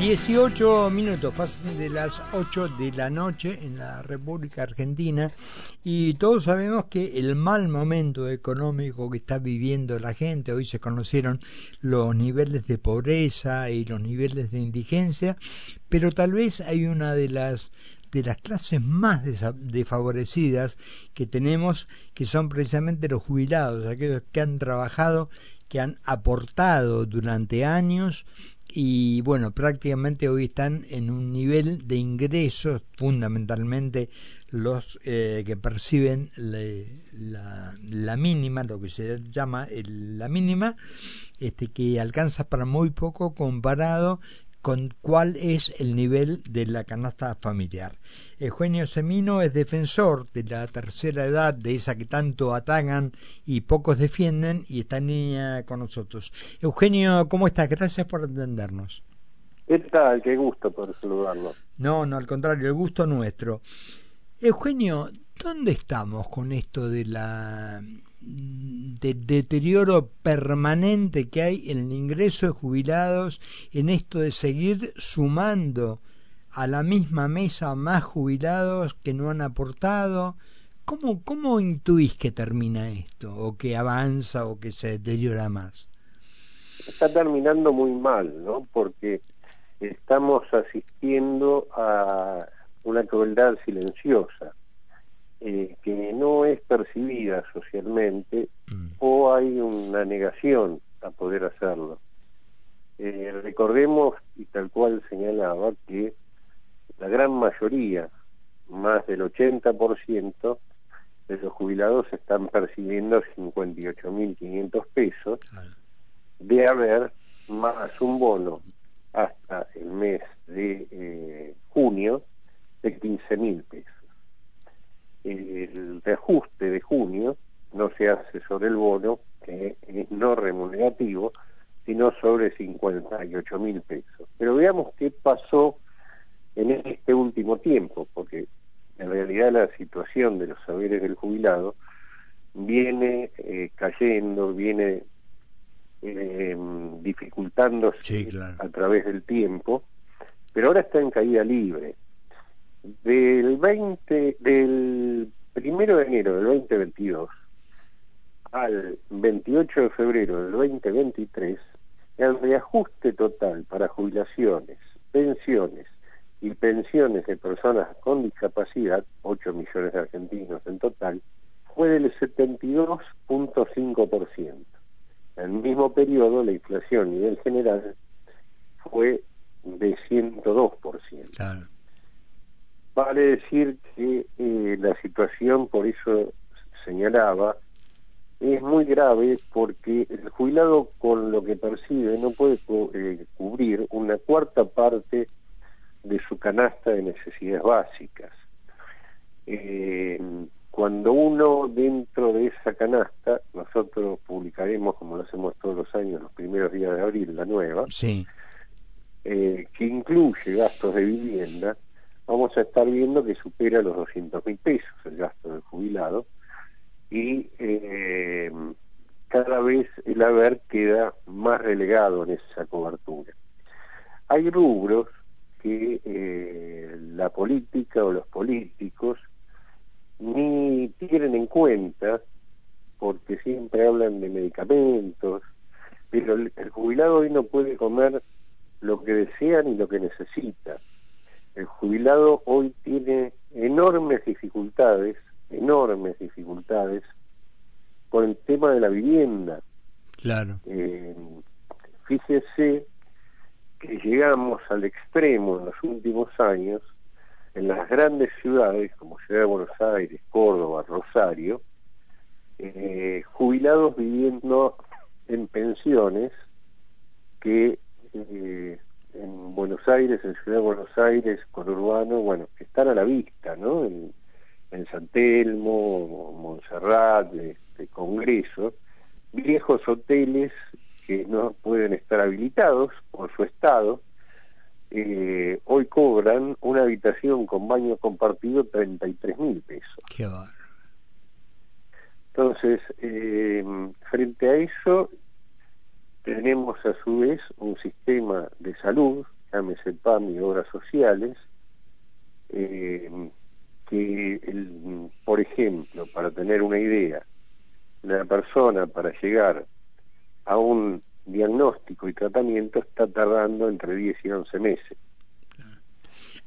18 minutos, pasan de las 8 de la noche en la República Argentina. Y todos sabemos que el mal momento económico que está viviendo la gente, hoy se conocieron los niveles de pobreza y los niveles de indigencia, pero tal vez hay una de las de las clases más desfavorecidas que tenemos, que son precisamente los jubilados, aquellos que han trabajado, que han aportado durante años y bueno, prácticamente hoy están en un nivel de ingresos, fundamentalmente los eh, que perciben la, la, mínima, lo que se llama la mínima, este, que alcanza para muy poco comparado con cuál es el nivel de la canasta familiar. Eugenio Semino es defensor de la tercera edad, de esa que tanto atacan y pocos defienden, y está en línea con nosotros. Eugenio, ¿cómo estás? Gracias por atendernos. ¿Qué tal? Qué gusto por saludarlo. No, no, al contrario, el gusto nuestro. Eugenio, ¿dónde estamos con esto de la de deterioro permanente que hay en el ingreso de jubilados, en esto de seguir sumando a la misma mesa más jubilados que no han aportado. ¿Cómo, cómo intuís que termina esto? ¿O que avanza o que se deteriora más? Está terminando muy mal, ¿no? Porque estamos asistiendo a una crueldad silenciosa eh, que no es percibida socialmente mm. o hay una negación a poder hacerlo. Eh, recordemos, y tal cual señalaba, que la gran mayoría, más del 80% de los jubilados están percibiendo 58.500 pesos de haber más un bono hasta el mes de eh, junio de 15.000 pesos el reajuste de junio no se hace sobre el bono, que es no remunerativo, sino sobre 58 mil pesos. Pero veamos qué pasó en este último tiempo, porque en realidad la situación de los saberes del jubilado viene eh, cayendo, viene eh, dificultándose a través del tiempo, pero ahora está en caída libre del 20 del primero de enero del 2022 al 28 de febrero del 2023 el reajuste total para jubilaciones, pensiones y pensiones de personas con discapacidad, 8 millones de argentinos en total, fue del 72.5%. En el mismo periodo la inflación a nivel general fue de 102%. Claro. Vale decir que eh, la situación, por eso señalaba, es muy grave porque el jubilado con lo que percibe no puede eh, cubrir una cuarta parte de su canasta de necesidades básicas. Eh, cuando uno dentro de esa canasta, nosotros publicaremos, como lo hacemos todos los años, los primeros días de abril, la nueva, sí. que incluye gastos de vivienda, vamos a estar viendo que supera los 200 mil pesos el gasto del jubilado y eh, cada vez el haber queda más relegado en esa cobertura. Hay rubros que eh, la política o los políticos ni tienen en cuenta porque siempre hablan de medicamentos, pero el jubilado hoy no puede comer lo que desea ni lo que necesita el jubilado hoy tiene enormes dificultades, enormes dificultades con el tema de la vivienda. Claro. Eh, fíjese que llegamos al extremo en los últimos años en las grandes ciudades como Ciudad de Buenos Aires, Córdoba, Rosario, eh, jubilados viviendo en pensiones que eh, en Buenos Aires, en Ciudad de Buenos Aires, con Urbano, bueno, que están a la vista, ¿no? En, San Telmo, Montserrat, este, Congreso, viejos hoteles que no pueden estar habilitados por su estado, eh, hoy cobran una habitación con baño compartido 33 mil pesos. Qué. Entonces, eh, frente a eso, tenemos a su vez un sistema de salud llámese PAM y obras sociales, eh, que, el, por ejemplo, para tener una idea, la persona para llegar a un diagnóstico y tratamiento está tardando entre 10 y 11 meses.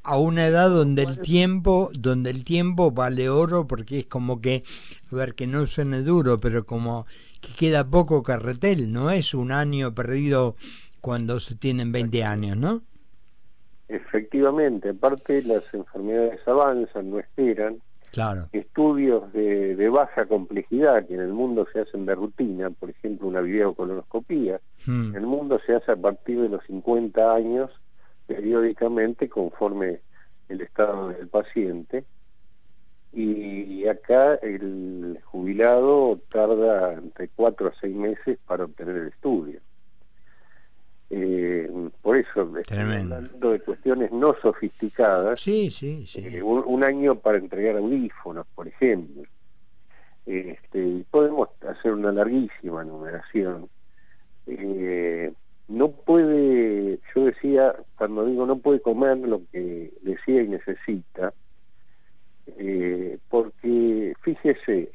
A una edad donde el tiempo, donde el tiempo vale oro porque es como que, a ver, que no suene duro, pero como que queda poco carretel, no es un año perdido cuando se tienen 20 años, ¿no? Efectivamente, aparte las enfermedades avanzan, no esperan. Claro. Estudios de, de, baja complejidad que en el mundo se hacen de rutina, por ejemplo una videocolonoscopía, hmm. en el mundo se hace a partir de los 50 años periódicamente conforme el estado del paciente y acá el jubilado tarda entre 4 a 6 meses para obtener el estudio. Eh, por eso, estamos hablando de cuestiones no sofisticadas. Sí, sí, sí. Eh, un, año para entregar audífonos, por ejemplo. Este, podemos hacer una larguísima numeración. Eh, no puede, yo decía, cuando digo no puede comer lo que decía y necesita, porque fíjese,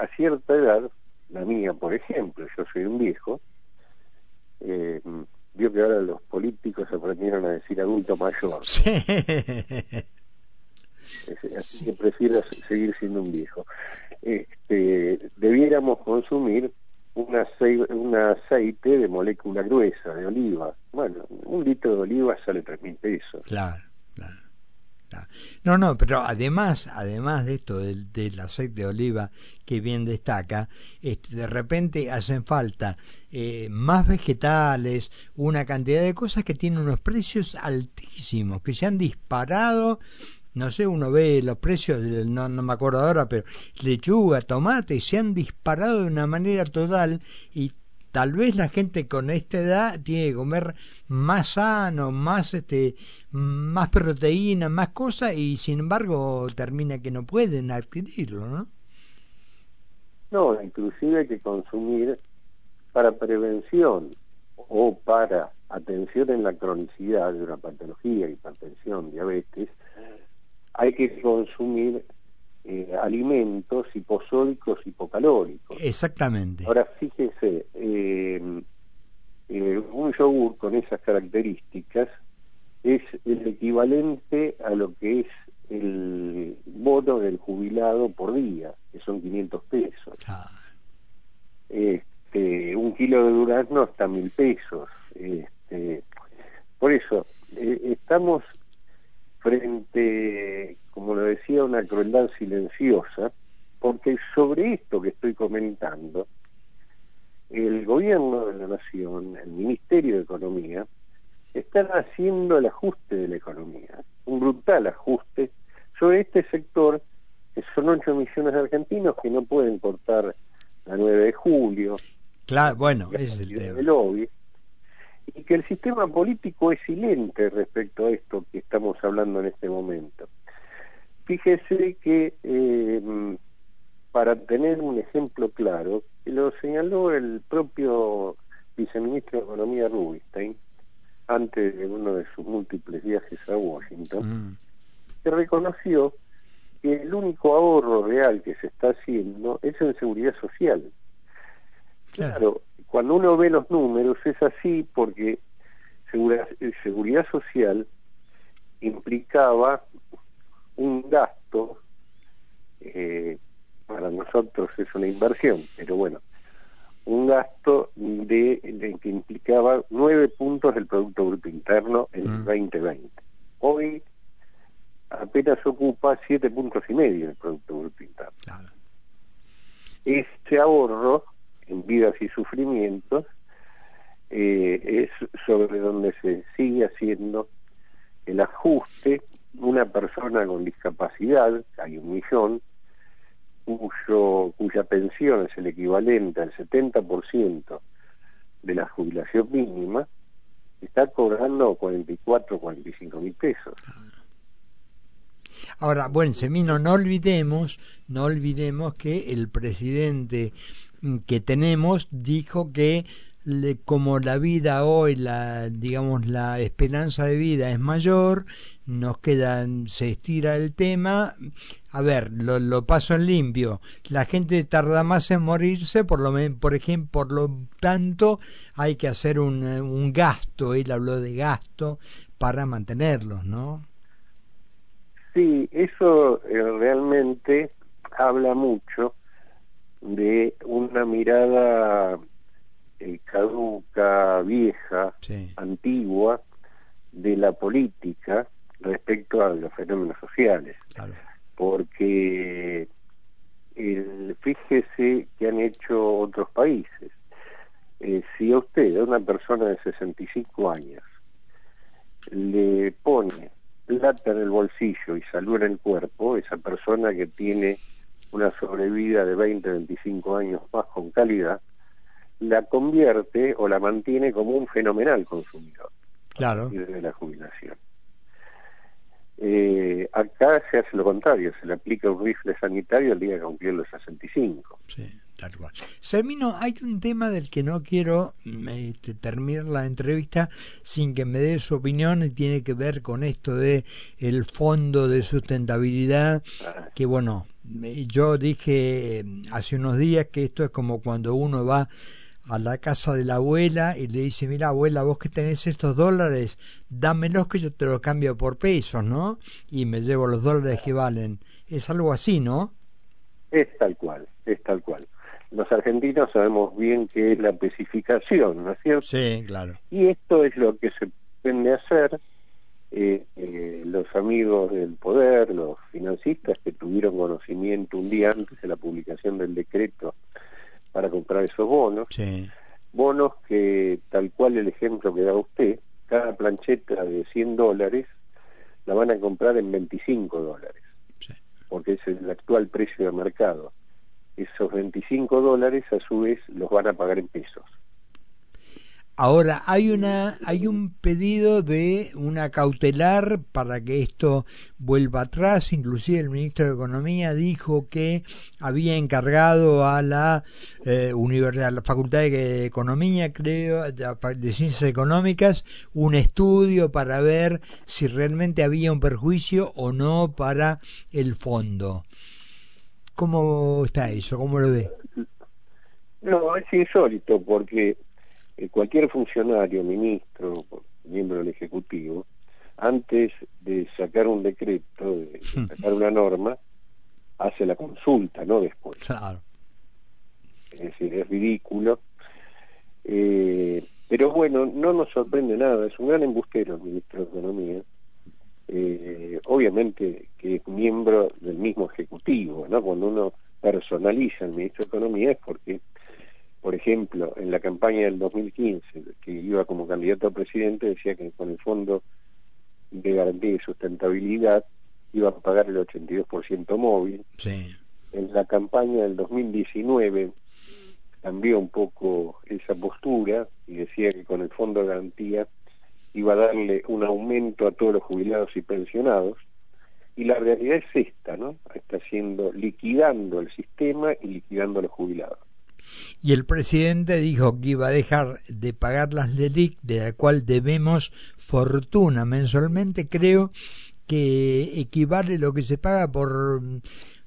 a cierta edad, la mía por ejemplo, yo soy un viejo, eh, vio que ahora los políticos aprendieron a decir adulto mayor. Así que prefiero seguir siendo un viejo. Este, debiéramos consumir un aceite, un aceite de molécula gruesa, de oliva. Bueno, un litro de oliva sale tres mil pesos. Claro, claro. No, no, pero además, además de esto del, aceite de oliva que bien destaca, este, de repente hacen falta eh, más vegetales, una cantidad de cosas que tienen unos precios altísimos, que se han disparado no sé, uno ve los precios, no, no me acuerdo ahora, pero lechuga, tomate, se han disparado de una manera total y tal vez la gente con esta edad tiene que comer más sano, más este, más proteína, más cosas y sin embargo termina que no pueden adquirirlo, ¿no? No, inclusive hay que consumir para prevención o para atención en la cronicidad de una patología, hipertensión, diabetes, hay que consumir eh, alimentos hiposódicos, hipocalóricos. Exactamente. Ahora fíjese, eh, eh, un yogur con esas características es el equivalente a lo que es el bono del jubilado por día, que son 500 pesos. Este, un kilo de durazno hasta mil pesos. Este, por eso, estamos frente, como lo decía, una crueldad silenciosa, porque sobre esto que estoy comentando, el gobierno de la nación, el Ministerio de Economía, están haciendo el ajuste de la economía, un brutal ajuste sobre este sector, que son 8 millones de argentinos que no pueden cortar la 9 de julio. Claro, bueno, es el tema. Lobby, y que el sistema político es silente respecto a esto que estamos hablando en este momento. Fíjese que, eh, para tener un ejemplo claro, lo señaló el propio viceministro de Economía Rubinstein, antes de uno de sus múltiples viajes a Washington, mm. que reconoció que el único ahorro real que se está haciendo es en seguridad social. claro cuando uno ve los números es así porque seguridad, social implicaba un gasto, eh, para nosotros es una inversión, pero bueno, un gasto de, que implicaba nueve puntos del Producto Bruto Interno en el 2020. Mm. Hoy apenas ocupa siete puntos y medio del Producto Bruto Interno. Este ahorro en vidas y sufrimientos, eh, es sobre donde se sigue haciendo el ajuste. Una persona con discapacidad, hay un millón, cuyo, cuya pensión es el equivalente al 70% de la jubilación mínima, está cobrando 44, 45 mil pesos. Ahora, bueno, Semino, no olvidemos, no olvidemos que el presidente que tenemos dijo que como la vida hoy, la, digamos, la esperanza de vida es mayor, nos quedan, se estira el tema. A ver, lo, lo paso en limpio. La gente tarda más en morirse, por lo por ejemplo, por lo tanto, hay que hacer un, un gasto. Él habló de gasto para mantenerlos, ¿no? Sí, eso eh, realmente habla mucho de una mirada eh, caduca, vieja, antigua de la política respecto a los fenómenos sociales. Porque el, fíjese que han hecho otros países. Eh, si a usted, a una persona de 65 años, le pone plata en el bolsillo y salud en el cuerpo, esa persona que tiene una sobrevida de 20, 25 años más con calidad, la convierte o la mantiene como un fenomenal consumidor. Claro. Desde la jubilación. Eh, acá se hace lo contrario, se le aplica un rifle sanitario el día que cumplió los 65. Sí, tal cual. Semino, hay un tema del que no quiero mm, este, terminar la entrevista sin que me dé su opinión y tiene que ver con esto de el fondo de sustentabilidad, ah. que bueno, yo dije mm, hace unos días que esto es como cuando uno va a la casa de la abuela y le dice, mira abuela, vos que tenés estos dólares, dámelos que yo te los cambio por pesos, ¿no? Y me llevo los dólares que valen. Es algo así, ¿no? Es tal cual, es tal cual. Los argentinos sabemos bien que es la especificación, ¿no es cierto? Sí, claro. Y esto es lo que se pretende hacer eh, eh, los amigos del poder, los financistas que tuvieron conocimiento un día antes de la publicación del decreto para comprar esos bonos. Bonos que, tal cual el ejemplo que da usted, cada plancheta de 100 dólares la van a comprar en 25 dólares, porque es el actual precio de mercado. Esos 25 dólares a su vez los van a pagar en pesos. Ahora, hay, una, hay un pedido de una cautelar para que esto vuelva atrás. Inclusive el ministro de Economía dijo que había encargado a la, eh, universidad, la Facultad de Economía, creo, de, Ciencias Económicas, un estudio para ver si realmente había un perjuicio o no para el fondo. ¿Cómo está eso? ¿Cómo lo ve? No, es insólito porque eh, cualquier funcionario, ministro, miembro del Ejecutivo, antes de sacar un decreto, de, hmm. sacar una norma, hace la consulta, no después. Claro. Es decir, es ridículo. Eh, pero bueno, no nos sorprende nada, es un gran embustero el ministro de Economía. Eh, obviamente que es miembro del mismo Ejecutivo, ¿no? Cuando uno personaliza al ministro de Economía es porque por ejemplo, en la campaña del 2015, que iba como candidato a presidente, decía que con el Fondo de Garantía y Sustentabilidad iba a pagar el 82% móvil. En la campaña del 2019 cambió un poco esa postura y decía que con el Fondo de Garantía iba a darle un aumento a todos los jubilados y pensionados. Y la realidad es esta, ¿no? Está haciendo, liquidando el sistema y liquidando a los jubilados. Y el presidente dijo que iba a dejar de pagar las LELIC, de la cual debemos fortuna mensualmente. Creo que equivale lo que se paga por...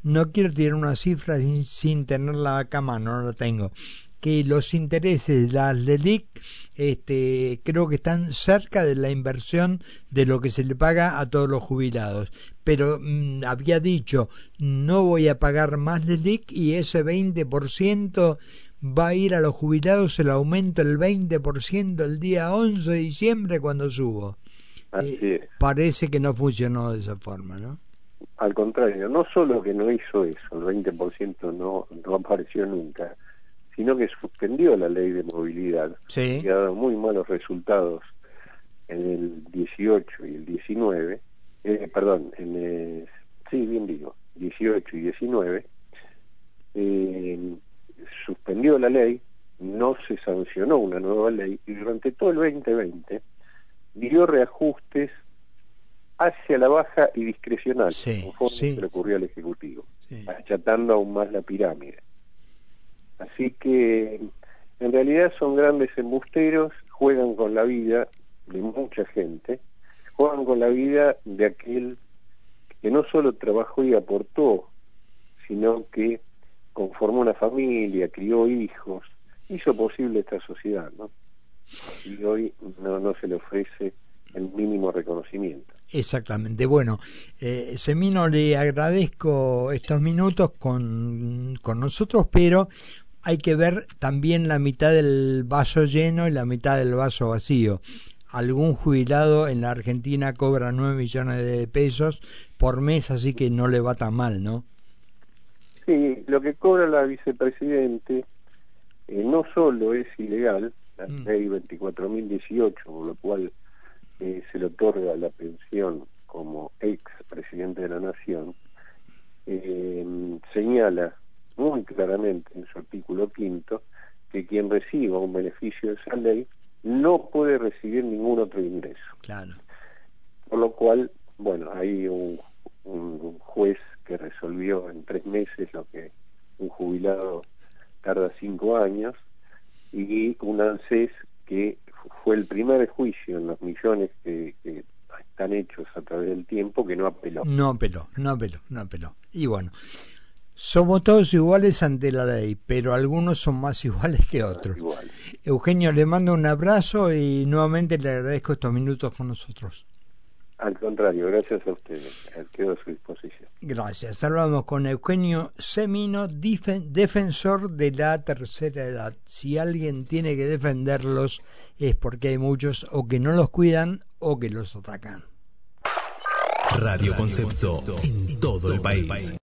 No quiero tirar una cifra sin, sin tenerla acá a mano, no la tengo que los intereses de las LELIC este, creo que están cerca de la inversión de lo que se le paga a todos los jubilados. Pero mm, había dicho, no voy a pagar más LELIC y ese 20% va a ir a los jubilados el aumento el 20% el día 11 de diciembre cuando subo. Eh, parece que no funcionó de esa forma, ¿no? Al contrario, no solo que no hizo eso, el 20% no, no apareció nunca, sino que suspendió la ley de movilidad, que ha dado muy malos resultados en el 18 y el 19, eh, perdón, en el, sí, bien digo, 18 y 19, eh, suspendió la ley, no se sancionó una nueva ley y durante todo el 2020 dio reajustes hacia la baja y discrecional, conforme le ocurrió al Ejecutivo, achatando aún más la pirámide. Así que En realidad son grandes embusteros, juegan con la vida de mucha gente, juegan con la vida de aquel que no solo trabajó y aportó, sino que conformó una familia, crió hijos, hizo posible esta sociedad, ¿no? Y hoy no, no se le ofrece el mínimo reconocimiento. Exactamente. Bueno, eh, Semino, le agradezco estos minutos con, con nosotros, pero hay que ver también la mitad del vaso lleno y la mitad del vaso vacío. Algún jubilado en la Argentina cobra 9 millones de pesos por mes, así que no le va tan mal, ¿no? Sí, lo que cobra la vicepresidente eh, no solo es ilegal, la mm. ley 24.018, por lo cual eh, se le otorga la pensión como ex presidente de la nación, eh, señala muy claramente en su artículo quinto que quien reciba un beneficio de esa ley no puede recibir ningún otro ingreso. Claro. Por lo cual, bueno, hay un, un juez que resolvió en tres meses lo que un jubilado tarda cinco años y un ANSES que fue el primer juicio en los millones que, están hechos a través del tiempo que no apeló. No apeló, no apeló, no apeló. Y bueno, somos todos iguales ante la ley, pero algunos son más iguales que otros. Eugenio, le mando un abrazo y nuevamente le agradezco estos minutos con nosotros. Al contrario, gracias a ustedes. Quedo a su disposición. Gracias. Hablamos con Eugenio Semino, defensor de la tercera edad. Si alguien tiene que defenderlos es porque hay muchos o que no los cuidan o que los atacan. Radio Concepto en todo el país.